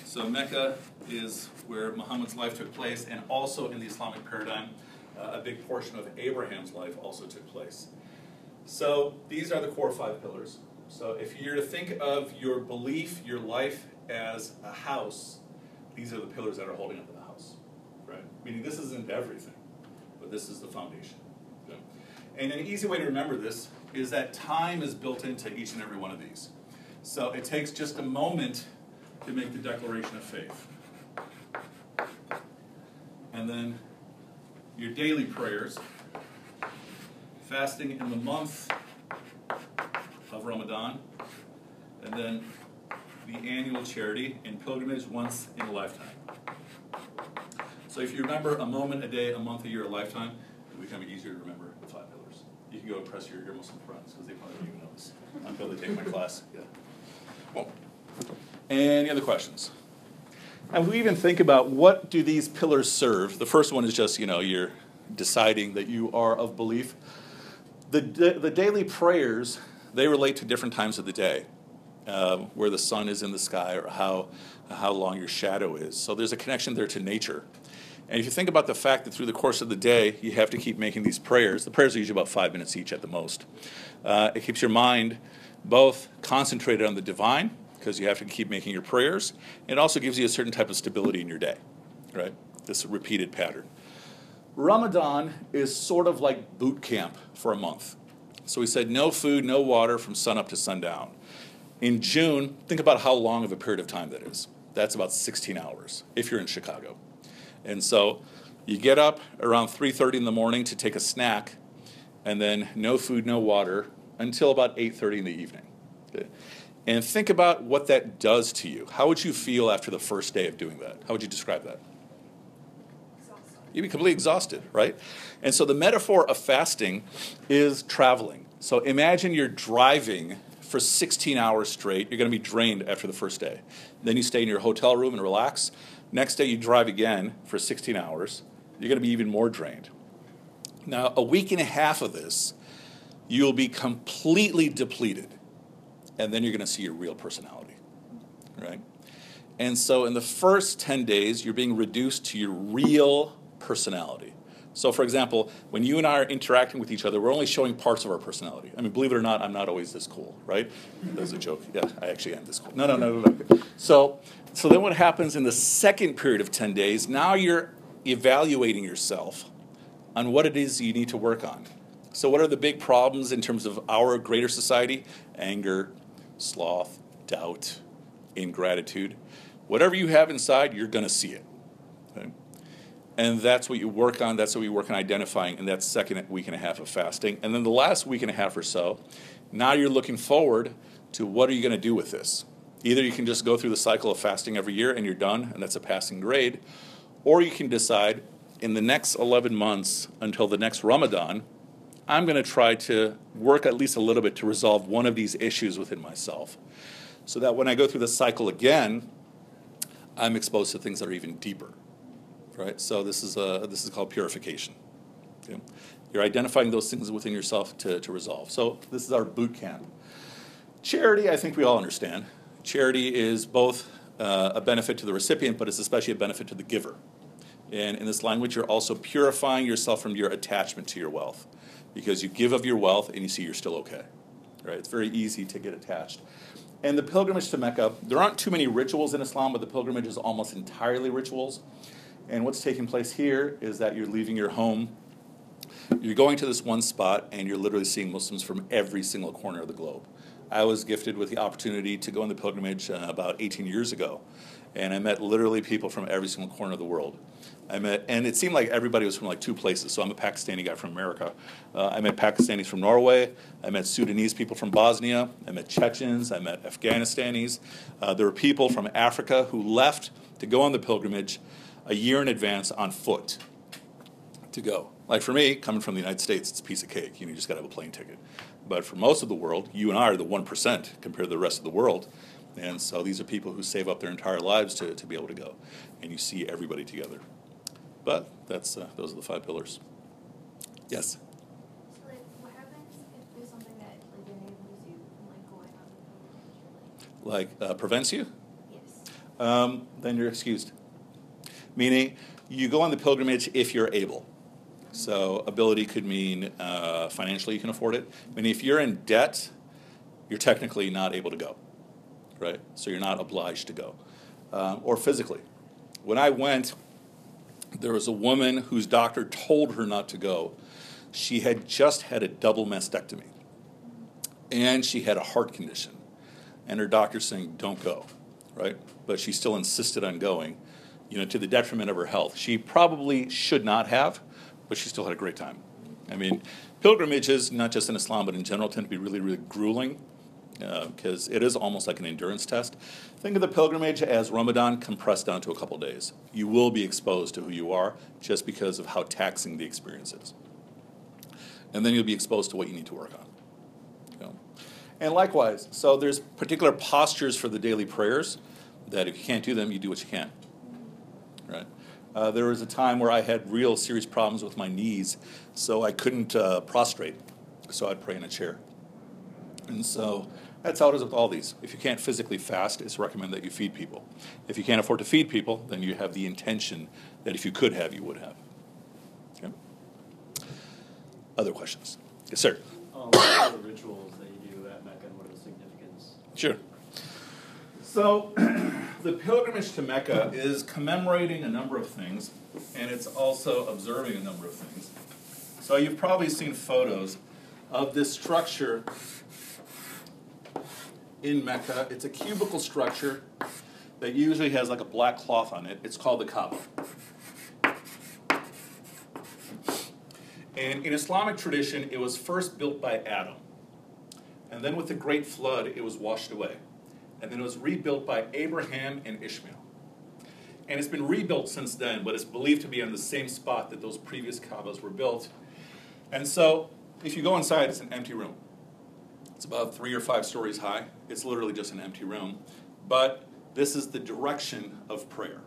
Speaker 1: So Mecca is where Muhammad's life took place, and also in the Islamic paradigm, uh, a big portion of Abraham's life also took place. So these are the core five pillars. So if you're to think of your belief, your life as a house, these are the pillars that are holding up the house, right? Meaning this isn't everything, but this is the foundation. Okay? And an easy way to remember this is that time is built into each and every one of these. So it takes just a moment to make the declaration of faith and then your daily prayers, fasting in the month of Ramadan, and then the annual charity and pilgrimage once in a lifetime. So if you remember a moment a day, a month, a year, a lifetime, it will become easier to remember the five pillars. You can go impress your, your Muslim friends because they probably don't even know this until they take my class. Yeah. Well, any other questions? And we even think about what do these pillars serve. The first one is just, you know, you're deciding that you are of belief. The, the daily prayers, they relate to different times of the day, uh, where the sun is in the sky or how, how long your shadow is. So there's a connection there to nature. And if you think about the fact that through the course of the day, you have to keep making these prayers, the prayers are usually about five minutes each at the most. Uh, it keeps your mind both concentrated on the divine because you have to keep making your prayers. It also gives you a certain type of stability in your day, right? This repeated pattern. Ramadan is sort of like boot camp for a month. So we said no food, no water from sunup to sundown. In June, think about how long of a period of time that is. That's about 16 hours if you're in Chicago. And so you get up around 3:30 in the morning to take a snack and then no food, no water until about 8:30 in the evening. And think about what that does to you. How would you feel after the first day of doing that? How would you describe that? Exhausted. You'd be completely exhausted, right? And so the metaphor of fasting is traveling. So imagine you're driving for 16 hours straight. You're going to be drained after the first day. Then you stay in your hotel room and relax. Next day, you drive again for 16 hours. You're going to be even more drained. Now, a week and a half of this, you'll be completely depleted. And then you're going to see your real personality, right? And so, in the first 10 days, you're being reduced to your real personality. So, for example, when you and I are interacting with each other, we're only showing parts of our personality. I mean, believe it or not, I'm not always this cool, right? That's a joke. Yeah, I actually am this cool. No, no, no, no, no. So, so then what happens in the second period of 10 days, now you're evaluating yourself on what it is you need to work on. So, what are the big problems in terms of our greater society? Anger, sloth, doubt, ingratitude. Whatever you have inside, you're going to see it. Okay? And that's what you work on. That's what we work on identifying in that second week and a half of fasting. And then the last week and a half or so, now you're looking forward to what are you going to do with this? Either you can just go through the cycle of fasting every year and you're done, and that's a passing grade, or you can decide in the next 11 months until the next Ramadan, I'm going to try to work at least a little bit to resolve one of these issues within myself. So that when I go through the cycle again, I'm exposed to things that are even deeper right? So this is a, this is called purification. Okay? You're identifying those things within yourself to, to resolve. So this is our boot camp. Charity, I think we all understand. Charity is both uh, a benefit to the recipient, but it's especially a benefit to the giver. And in this language, you're also purifying yourself from your attachment to your wealth because you give of your wealth and you see you're still okay. Right? It's very easy to get attached. And the pilgrimage to Mecca, there aren't too many rituals in Islam, but the pilgrimage is almost entirely rituals. And what's taking place here is that you're leaving your home, you're going to this one spot, and you're literally seeing Muslims from every single corner of the globe. I was gifted with the opportunity to go on the pilgrimage uh, about 18 years ago, and I met literally people from every single corner of the world. I met, and it seemed like everybody was from like two places. So I'm a Pakistani guy from America. Uh, I met Pakistanis from Norway. I met Sudanese people from Bosnia. I met Chechens. I met Afghanistanis. Uh, there were people from Africa who left to go on the pilgrimage a year in advance on foot to go. Like for me, coming from the United States, it's a piece of cake. You, know, you just got to have a plane ticket. But for most of the world, you and I are the 1% compared to the rest of the world. And so these are people who save up their entire lives to, to be able to go. And you see everybody together. But that's uh, those are the five pillars. Yes?
Speaker 3: So like, what happens if there's something that like enables you from like going on?
Speaker 1: Like uh, prevents you?
Speaker 3: Yes.
Speaker 1: Um, then you're excused. Meaning, you go on the pilgrimage if you're able. So, ability could mean uh, financially you can afford it. I mean, if you're in debt, you're technically not able to go, right? So, you're not obliged to go. Um, or physically. When I went, there was a woman whose doctor told her not to go. She had just had a double mastectomy, and she had a heart condition. And her doctor saying, don't go, right? But she still insisted on going you know, to the detriment of her health. She probably should not have, but she still had a great time. I mean, pilgrimages, not just in Islam, but in general, tend to be really, really grueling because uh, it is almost like an endurance test. Think of the pilgrimage as Ramadan compressed down to a couple days. You will be exposed to who you are just because of how taxing the experience is. And then you'll be exposed to what you need to work on. You know? And likewise, so there's particular postures for the daily prayers that if you can't do them, you do what you can right? Uh, there was a time where I had real serious problems with my knees, so I couldn't uh, prostrate, so I'd pray in a chair. And so that's how it is with all these. If you can't physically fast, it's recommended that you feed people. If you can't afford to feed people, then you have the intention that if you could have, you would have. Okay? Other questions? Yes, sir.
Speaker 4: Um, what are the rituals that you do at Mecca, and what are the significance?
Speaker 1: Sure. So, the pilgrimage to Mecca is commemorating a number of things, and it's also observing a number of things. So, you've probably seen photos of this structure in Mecca. It's a cubical structure that usually has like a black cloth on it. It's called the Kaaba. And in Islamic tradition, it was first built by Adam. And then with the Great Flood, it was washed away and then it was rebuilt by Abraham and Ishmael. And it's been rebuilt since then, but it's believed to be on the same spot that those previous Kaabas were built. And so, if you go inside, it's an empty room. It's about three or five stories high. It's literally just an empty room. But this is the direction of prayer.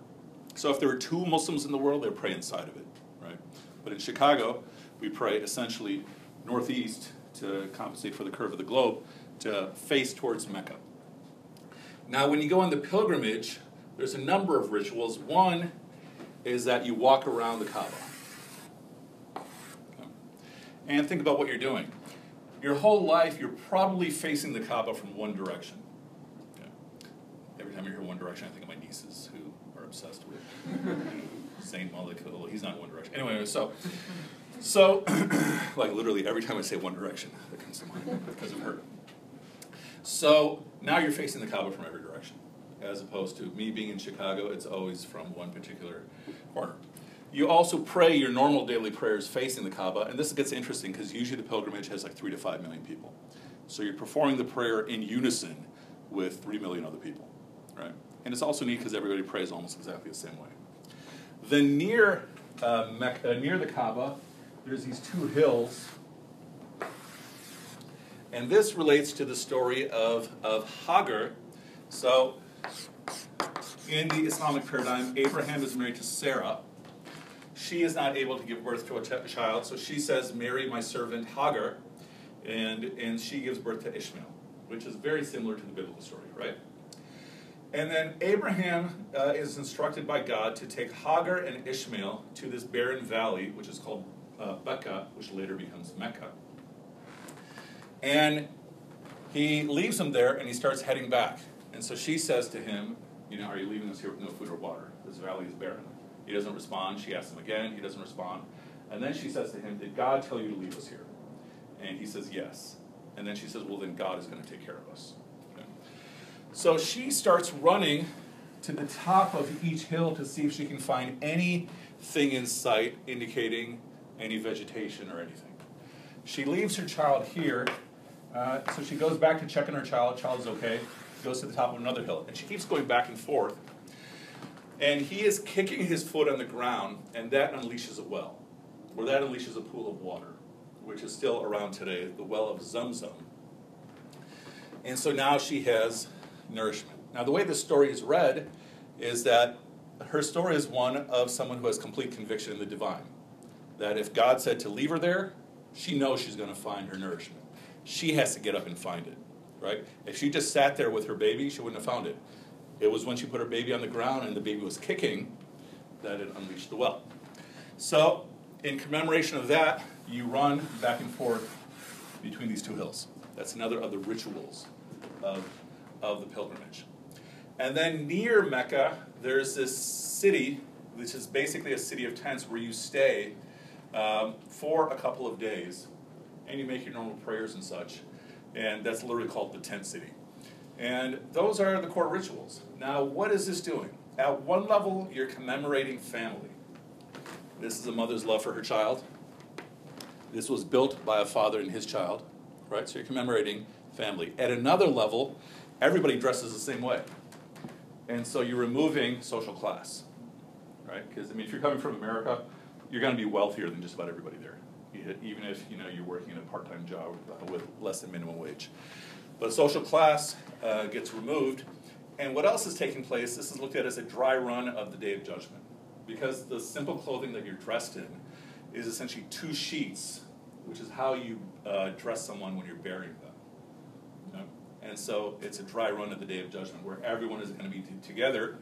Speaker 1: So if there were two Muslims in the world, they would pray inside of it, right? But in Chicago, we pray essentially northeast to compensate for the curve of the globe to face towards Mecca. Now, when you go on the pilgrimage, there's a number of rituals. One is that you walk around the Kaaba. And think about what you're doing. Your whole life, you're probably facing the Kaaba from one direction. Okay. Every time I hear One Direction, I think of my nieces who are obsessed with Zayn Malik. He's not One Direction. Anyway, so, so like literally every time I say One Direction, that comes to mind because of her. So now you're facing the Kaaba from every direction, as opposed to me being in Chicago. It's always from one particular corner. You also pray your normal daily prayers facing the Kaaba, and this gets interesting because usually the pilgrimage has like three to five million people. So you're performing the prayer in unison with three million other people, right? And it's also neat because everybody prays almost exactly the same way. Then near uh, Mecca, uh, near the Kaaba, there's these two hills, and this relates to the story of of Hagar. So in the Islamic paradigm, Abraham is married to Sarah she is not able to give birth to a ch- child, so she says, Marry my servant Hagar, and, and she gives birth to Ishmael, which is very similar to the biblical story, right? And then Abraham uh, is instructed by God to take Hagar and Ishmael to this barren valley, which is called uh, Becca, which later becomes Mecca. And he leaves them there and he starts heading back. And so she says to him, You know, are you leaving us here with no food or water? This valley is barren. He doesn't respond. She asks him again. He doesn't respond. And then she says to him, Did God tell you to leave us here? And he says, Yes. And then she says, Well, then God is going to take care of us. Okay. So she starts running to the top of each hill to see if she can find anything in sight indicating any vegetation or anything. She leaves her child here. Uh, so she goes back to check on her child. Child is okay. Goes to the top of another hill. And she keeps going back and forth and he is kicking his foot on the ground, and that unleashes a well, or that unleashes a pool of water, which is still around today, the well of Zamzam. And so now she has nourishment. Now, the way this story is read is that her story is one of someone who has complete conviction in the divine. That if God said to leave her there, she knows she's going to find her nourishment. She has to get up and find it, right? If she just sat there with her baby, she wouldn't have found it. It was when she put her baby on the ground and the baby was kicking that it unleashed the well. So, in commemoration of that, you run back and forth between these two hills. That's another of the rituals of, of the pilgrimage. And then near Mecca, there's this city, which is basically a city of tents where you stay um, for a couple of days and you make your normal prayers and such. And that's literally called the tent city. And those are the core rituals. Now, what is this doing? At one level, you're commemorating family. This is a mother's love for her child. This was built by a father and his child, right? So you're commemorating family. At another level, everybody dresses the same way. And so you're removing social class, right? Because, I mean, if you're coming from America, you're going to be wealthier than just about everybody there, even if, you know, you're working in a part-time job with less than minimum wage. But social class uh, gets removed. And what else is taking place? This is looked at as a dry run of the Day of Judgment. Because the simple clothing that you're dressed in is essentially two sheets, which is how you uh, dress someone when you're burying them. And so it's a dry run of the Day of Judgment where everyone is going to be t- together,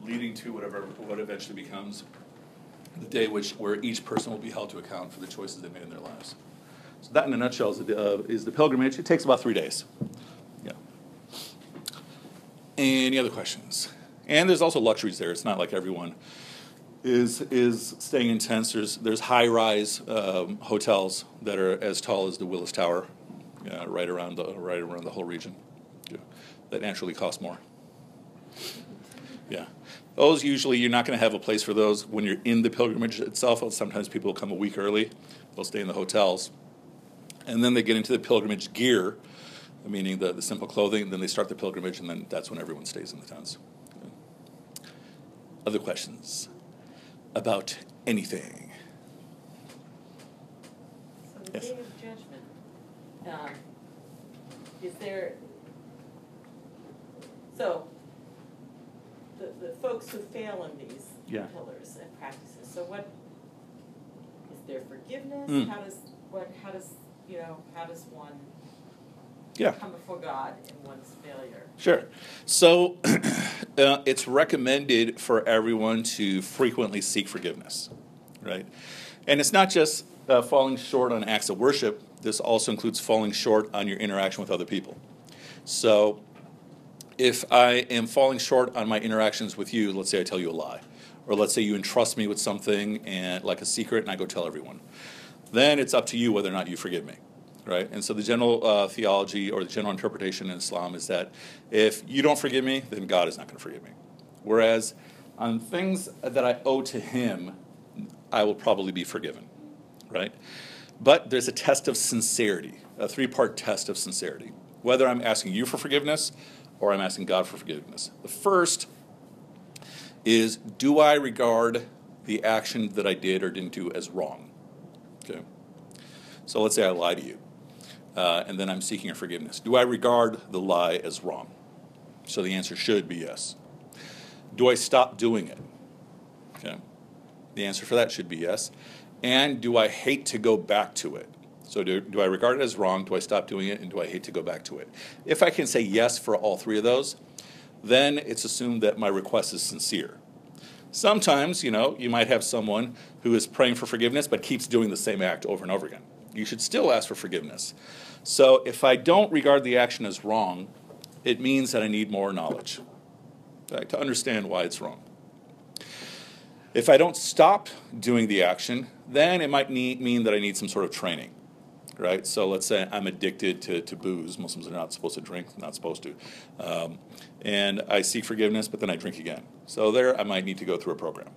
Speaker 1: leading to whatever what eventually becomes the day which where each person will be held to account for the choices they made in their lives. So that, in a nutshell, is the, uh, is the pilgrimage. It takes about three days. Yeah. Any other questions? And there's also luxuries there. It's not like everyone is is staying in tents. There's there's high-rise um, hotels that are as tall as the Willis Tower, uh, right around the right around the whole region. Yeah. That naturally cost more. Yeah. Those usually you're not going to have a place for those when you're in the pilgrimage itself. Sometimes people come a week early. They'll stay in the hotels. And then they get into the pilgrimage gear, meaning the, the simple clothing. Then they start the pilgrimage, and then that's when everyone stays in the tents. Other questions about anything?
Speaker 5: So the
Speaker 1: Yes.
Speaker 5: day of judgment, um, is there, so, the, the folks who fail in these,
Speaker 1: Yeah.
Speaker 5: pillars and practices. So what, is there forgiveness?
Speaker 1: Mm.
Speaker 5: How does, what, how does, you know, how does one
Speaker 1: Yeah.
Speaker 5: come before God in one's failure?
Speaker 1: Sure. So uh, it's recommended for everyone to frequently seek forgiveness, right? And it's not just uh, falling short on acts of worship, this also includes falling short on your interaction with other people. So if I am falling short on my interactions with you, let's say I tell you a lie, or let's say you entrust me with something and like a secret and I go tell everyone, then it's up to you whether or not you forgive me, right? And so the general uh, theology or the general interpretation in Islam is that if you don't forgive me, then God is not going to forgive me. Whereas on things that I owe to Him, I will probably be forgiven, right? But there's a test of sincerity, a three part test of sincerity. Whether I'm asking you for forgiveness or I'm asking God for forgiveness. The first is do I regard the action that I did or didn't do as wrong? So let's say I lie to you, uh, and then I'm seeking your forgiveness. Do I regard the lie as wrong? So the answer should be yes. Do I stop doing it? Okay. The answer for that should be yes. And do I hate to go back to it? So do, do I regard it as wrong? Do I stop doing it? And do I hate to go back to it? If I can say yes for all three of those, then it's assumed that my request is sincere. Sometimes, you know, you might have someone who is praying for forgiveness but keeps doing the same act over and over again. You should still ask for forgiveness. So if I don't regard the action as wrong, it means that I need more knowledge right, to understand why it's wrong. If I don't stop doing the action, then it might need, mean that I need some sort of training, right? So let's say I'm addicted to, to booze. Muslims are not supposed to drink, not supposed to. Um, and I seek forgiveness, but then I drink again. So there I might need to go through a program,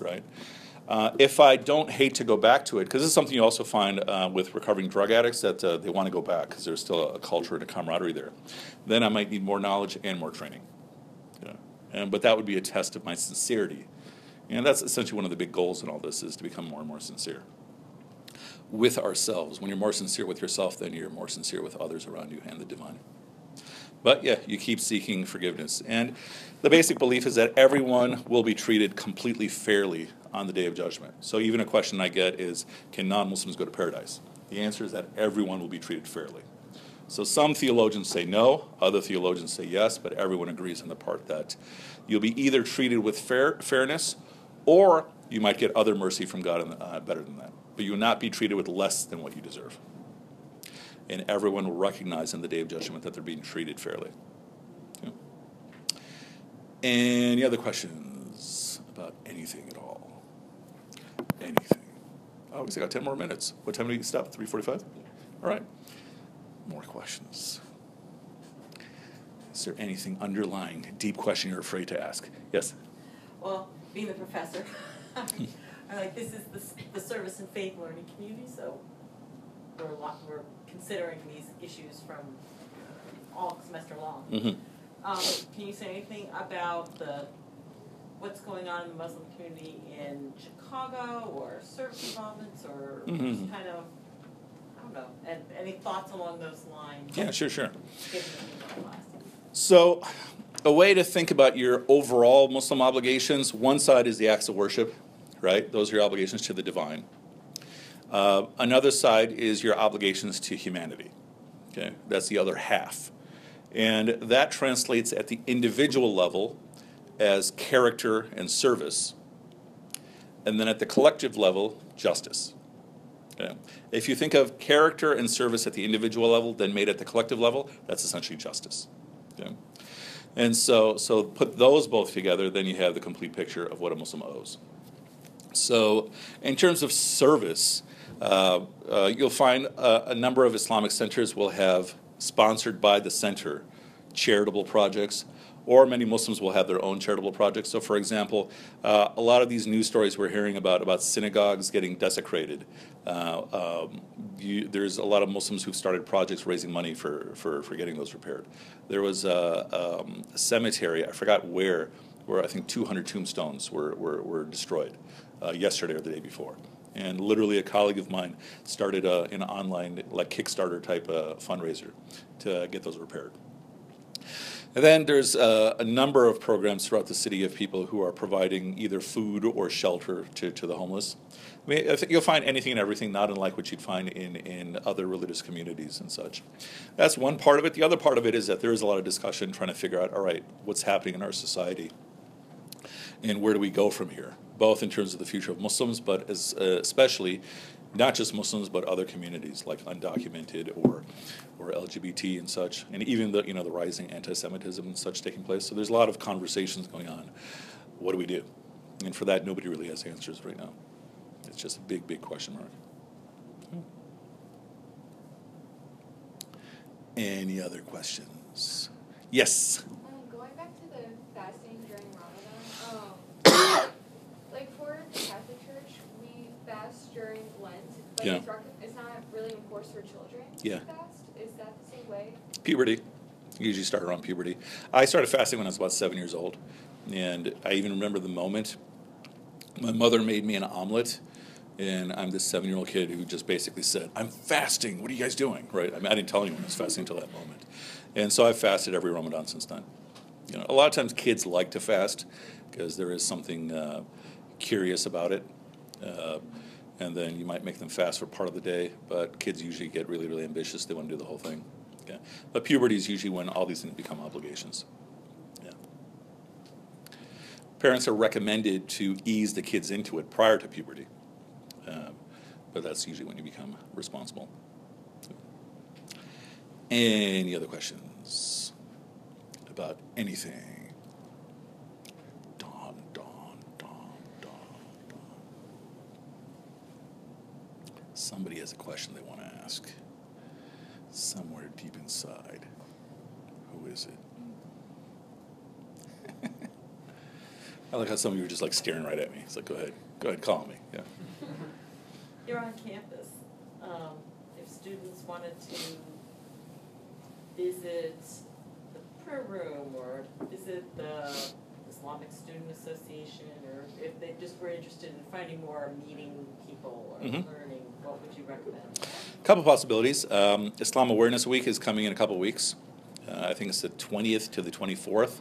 Speaker 1: right? Uh, if I don't hate to go back to it, because this is something you also find uh, with recovering drug addicts that uh, they want to go back because there's still a culture and a camaraderie there, then I might need more knowledge and more training. Yeah. And, but that would be a test of my sincerity. And that's essentially one of the big goals in all this is to become more and more sincere with ourselves. When you're more sincere with yourself, then you're more sincere with others around you and the divine. But yeah, you keep seeking forgiveness. And the basic belief is that everyone will be treated completely fairly on the day of judgment. So even a question I get is can non Muslims go to paradise? The answer is that everyone will be treated fairly. So some theologians say no, other theologians say yes, but everyone agrees on the part that you'll be either treated with fair, fairness or you might get other mercy from God uh, better than that. But you will not be treated with less than what you deserve and everyone will recognize in the day of judgment that they're being treated fairly. Okay. Any other questions about anything at all? Anything? Oh, we still got 10 more minutes. What time do we stop? 3.45? All right. More questions. Is there anything underlying, deep question you're afraid to ask? Yes?
Speaker 5: Well, being the professor, I'm like, this is the, the service and faith learning community, so we're, lo- we're considering these issues from all semester long.
Speaker 1: Mm-hmm.
Speaker 5: Um, can you say anything about the what's going on in the Muslim community in Chicago or service involvements or
Speaker 1: Mhm.
Speaker 5: just kind of I don't know, and any thoughts along those lines?
Speaker 1: Yeah, sure, sure.
Speaker 5: Given the email blast?
Speaker 1: So, a way to think about your overall Muslim obligations one side is the acts of worship, right? Those are your obligations to the divine. Uh, another side is your obligations to humanity. Okay, that's the other half. And that translates at the individual level as character and service. And then at the collective level, justice. If you think of character and service at the individual level, then made at the collective level, that's essentially justice. And so, so put those both together, then you have the complete picture of what a Muslim owes. So, in terms of service, uh, uh, you'll find a, a, number of Islamic centers will have sponsored by the center charitable projects, or many Muslims will have their own charitable projects. So, for example, uh, a lot of these news stories we're hearing about about synagogues getting desecrated. Uh, um, you, there's a lot of Muslims who've started projects raising money for, for, for getting those repaired. There was a, um, a cemetery, I forgot where, where I think 200 tombstones were, were, were destroyed uh, yesterday or the day before and literally a colleague of mine started a, an online like kickstarter type uh, fundraiser to get those repaired And then there's uh, a number of programs throughout the city of people who are providing either food or shelter to, to the homeless. I mean, I you'll find anything and everything, not unlike what you'd find in, in other religious communities and such. That's one part of it. The other part of it is that there is a lot of discussion trying to figure out, all right, what's happening in our society and where do we go from here, both in terms of the future of Muslims, but as, uh, especially not just Muslims, but other communities like undocumented or or LGBT and such, and even the you know the rising anti-Semitism and such taking place. So there's a lot of conversations going on. What do we do? And for that, nobody really has answers right now. It's just a big, big question mark. Any other questions? Yes.
Speaker 6: Um, going back to the fasting during Ramadan, um, like for the Catholic Church, we fast during Lent. Like
Speaker 1: Yeah.
Speaker 6: it's, rec- not really enforced for children
Speaker 1: Yeah.
Speaker 6: fast. Is that the same way?
Speaker 1: Puberty. You usually start around puberty. I started fasting when I was about seven years old. And I even remember the moment my mother made me an omelet. And I'm this seven year old kid who just basically said, I'm fasting. What are you guys doing? Right? I, mean, I didn't tell anyone I was fasting until that moment. And so I've fasted every Ramadan since then. You know, a lot of times kids like to fast because there is something uh, curious about it. Uh, and then you might make them fast for part of the day, but kids usually get really, really ambitious. They want to do the whole thing. Yeah. But puberty is usually when all these things become obligations. Yeah. Parents are recommended to ease the kids into it prior to puberty, um, but that's usually when you become responsible. Any other questions about anything? Somebody has a question they want to ask somewhere deep inside. Who is it? I like how some of you are just like staring right at me. It's like, go ahead, go ahead, call me. Yeah.
Speaker 5: You're on campus. Um, if students wanted to visit the prayer room or visit the Islamic Student Association, or if they just were interested in finding more, meeting people or
Speaker 1: Mhm.
Speaker 5: learning, what would you recommend?
Speaker 1: A Couple possibilities. Um, Islam Awareness Week is coming in a couple weeks. Uh, I think it's the 20th to the 24th.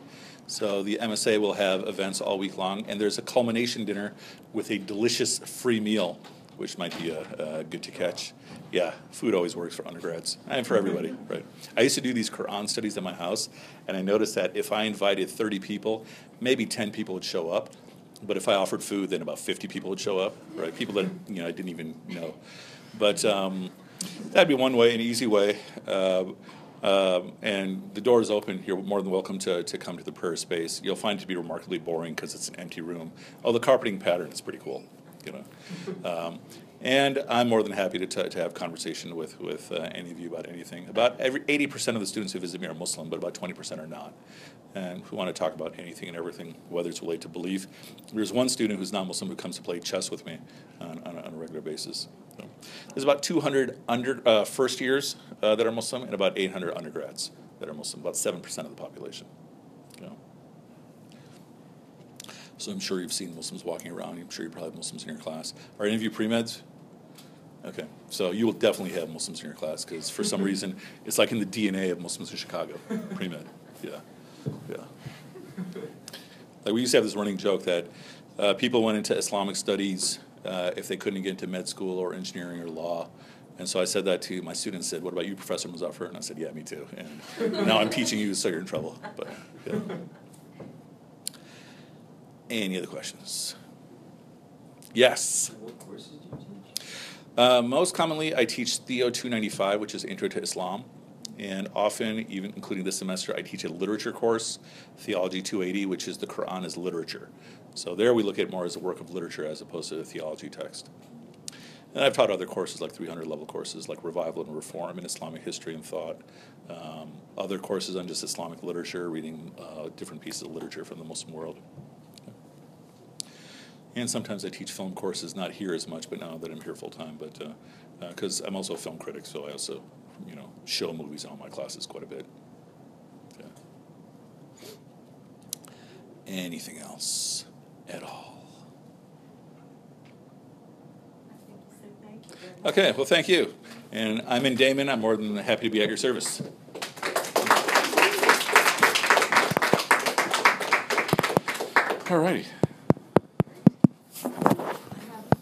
Speaker 1: So the MSA will have events all week long, and there's a culmination dinner with a delicious free meal, which might be uh, uh, good to catch. Yeah, food always works for undergrads and for everybody, right? I used to do these Quran studies at my house, and I noticed that if I invited 30 people, maybe 10 people would show up. But if I offered food, then about 50 people would show up, right? People that you know I didn't even know. But um, that'd be one way, an easy way. Uh, um, and the door is open. You're more than welcome to, to come to the prayer space. You'll find it to be remarkably boring because it's an empty room. Oh, the carpeting pattern is pretty cool, you know. Um, and I'm more than happy to, t- to have conversation with, with uh, any of you about anything. About every 80% of the students who visit me are Muslim, but about 20% are not. And we want to talk about anything and everything, whether it's related to belief. There's one student who's not Muslim who comes to play chess with me on, on, a, on a regular basis. So there's about 200 under, uh, first years uh, that are Muslim and about 800 undergrads that are Muslim, about 7% of the population. You know. So I'm sure you've seen Muslims walking around. I'm sure you probably have Muslims in your class. Are any of you pre-meds? Okay, so you will definitely have Muslims in your class because for some reason it's like in the DNA of Muslims in Chicago, pre-med. Yeah, yeah. Like we used to have this running joke that uh, people went into Islamic studies uh, if they couldn't get into med school or engineering or law. And so I said that to my students. Said, "What about you, Professor Mozaffar?" And I said, "Yeah, me too." And now I'm teaching you, so you're in trouble. But yeah. Any other questions? Yes.
Speaker 4: What courses do you teach?
Speaker 1: Uh, most commonly, I teach Theo 295, which is Intro to Islam. And often, even including this semester, I teach a literature course, Theology 280, which is the Quran as literature. So there we look at it more as a work of literature as opposed to a theology text. And I've taught other courses like 300 level courses like Revival and Reform in Islamic history and thought. Um, other courses on just Islamic literature, reading uh, different pieces of literature from the Muslim world. And sometimes I teach film courses, not here as much, but now that I'm here full time. But uh, uh, because I'm also a film critic, so I also, you know, show movies in all my classes quite a bit. Yeah. Anything else at all? Okay, well, thank you. And I'm in Damen. I'm more than happy to be at your service. All righty.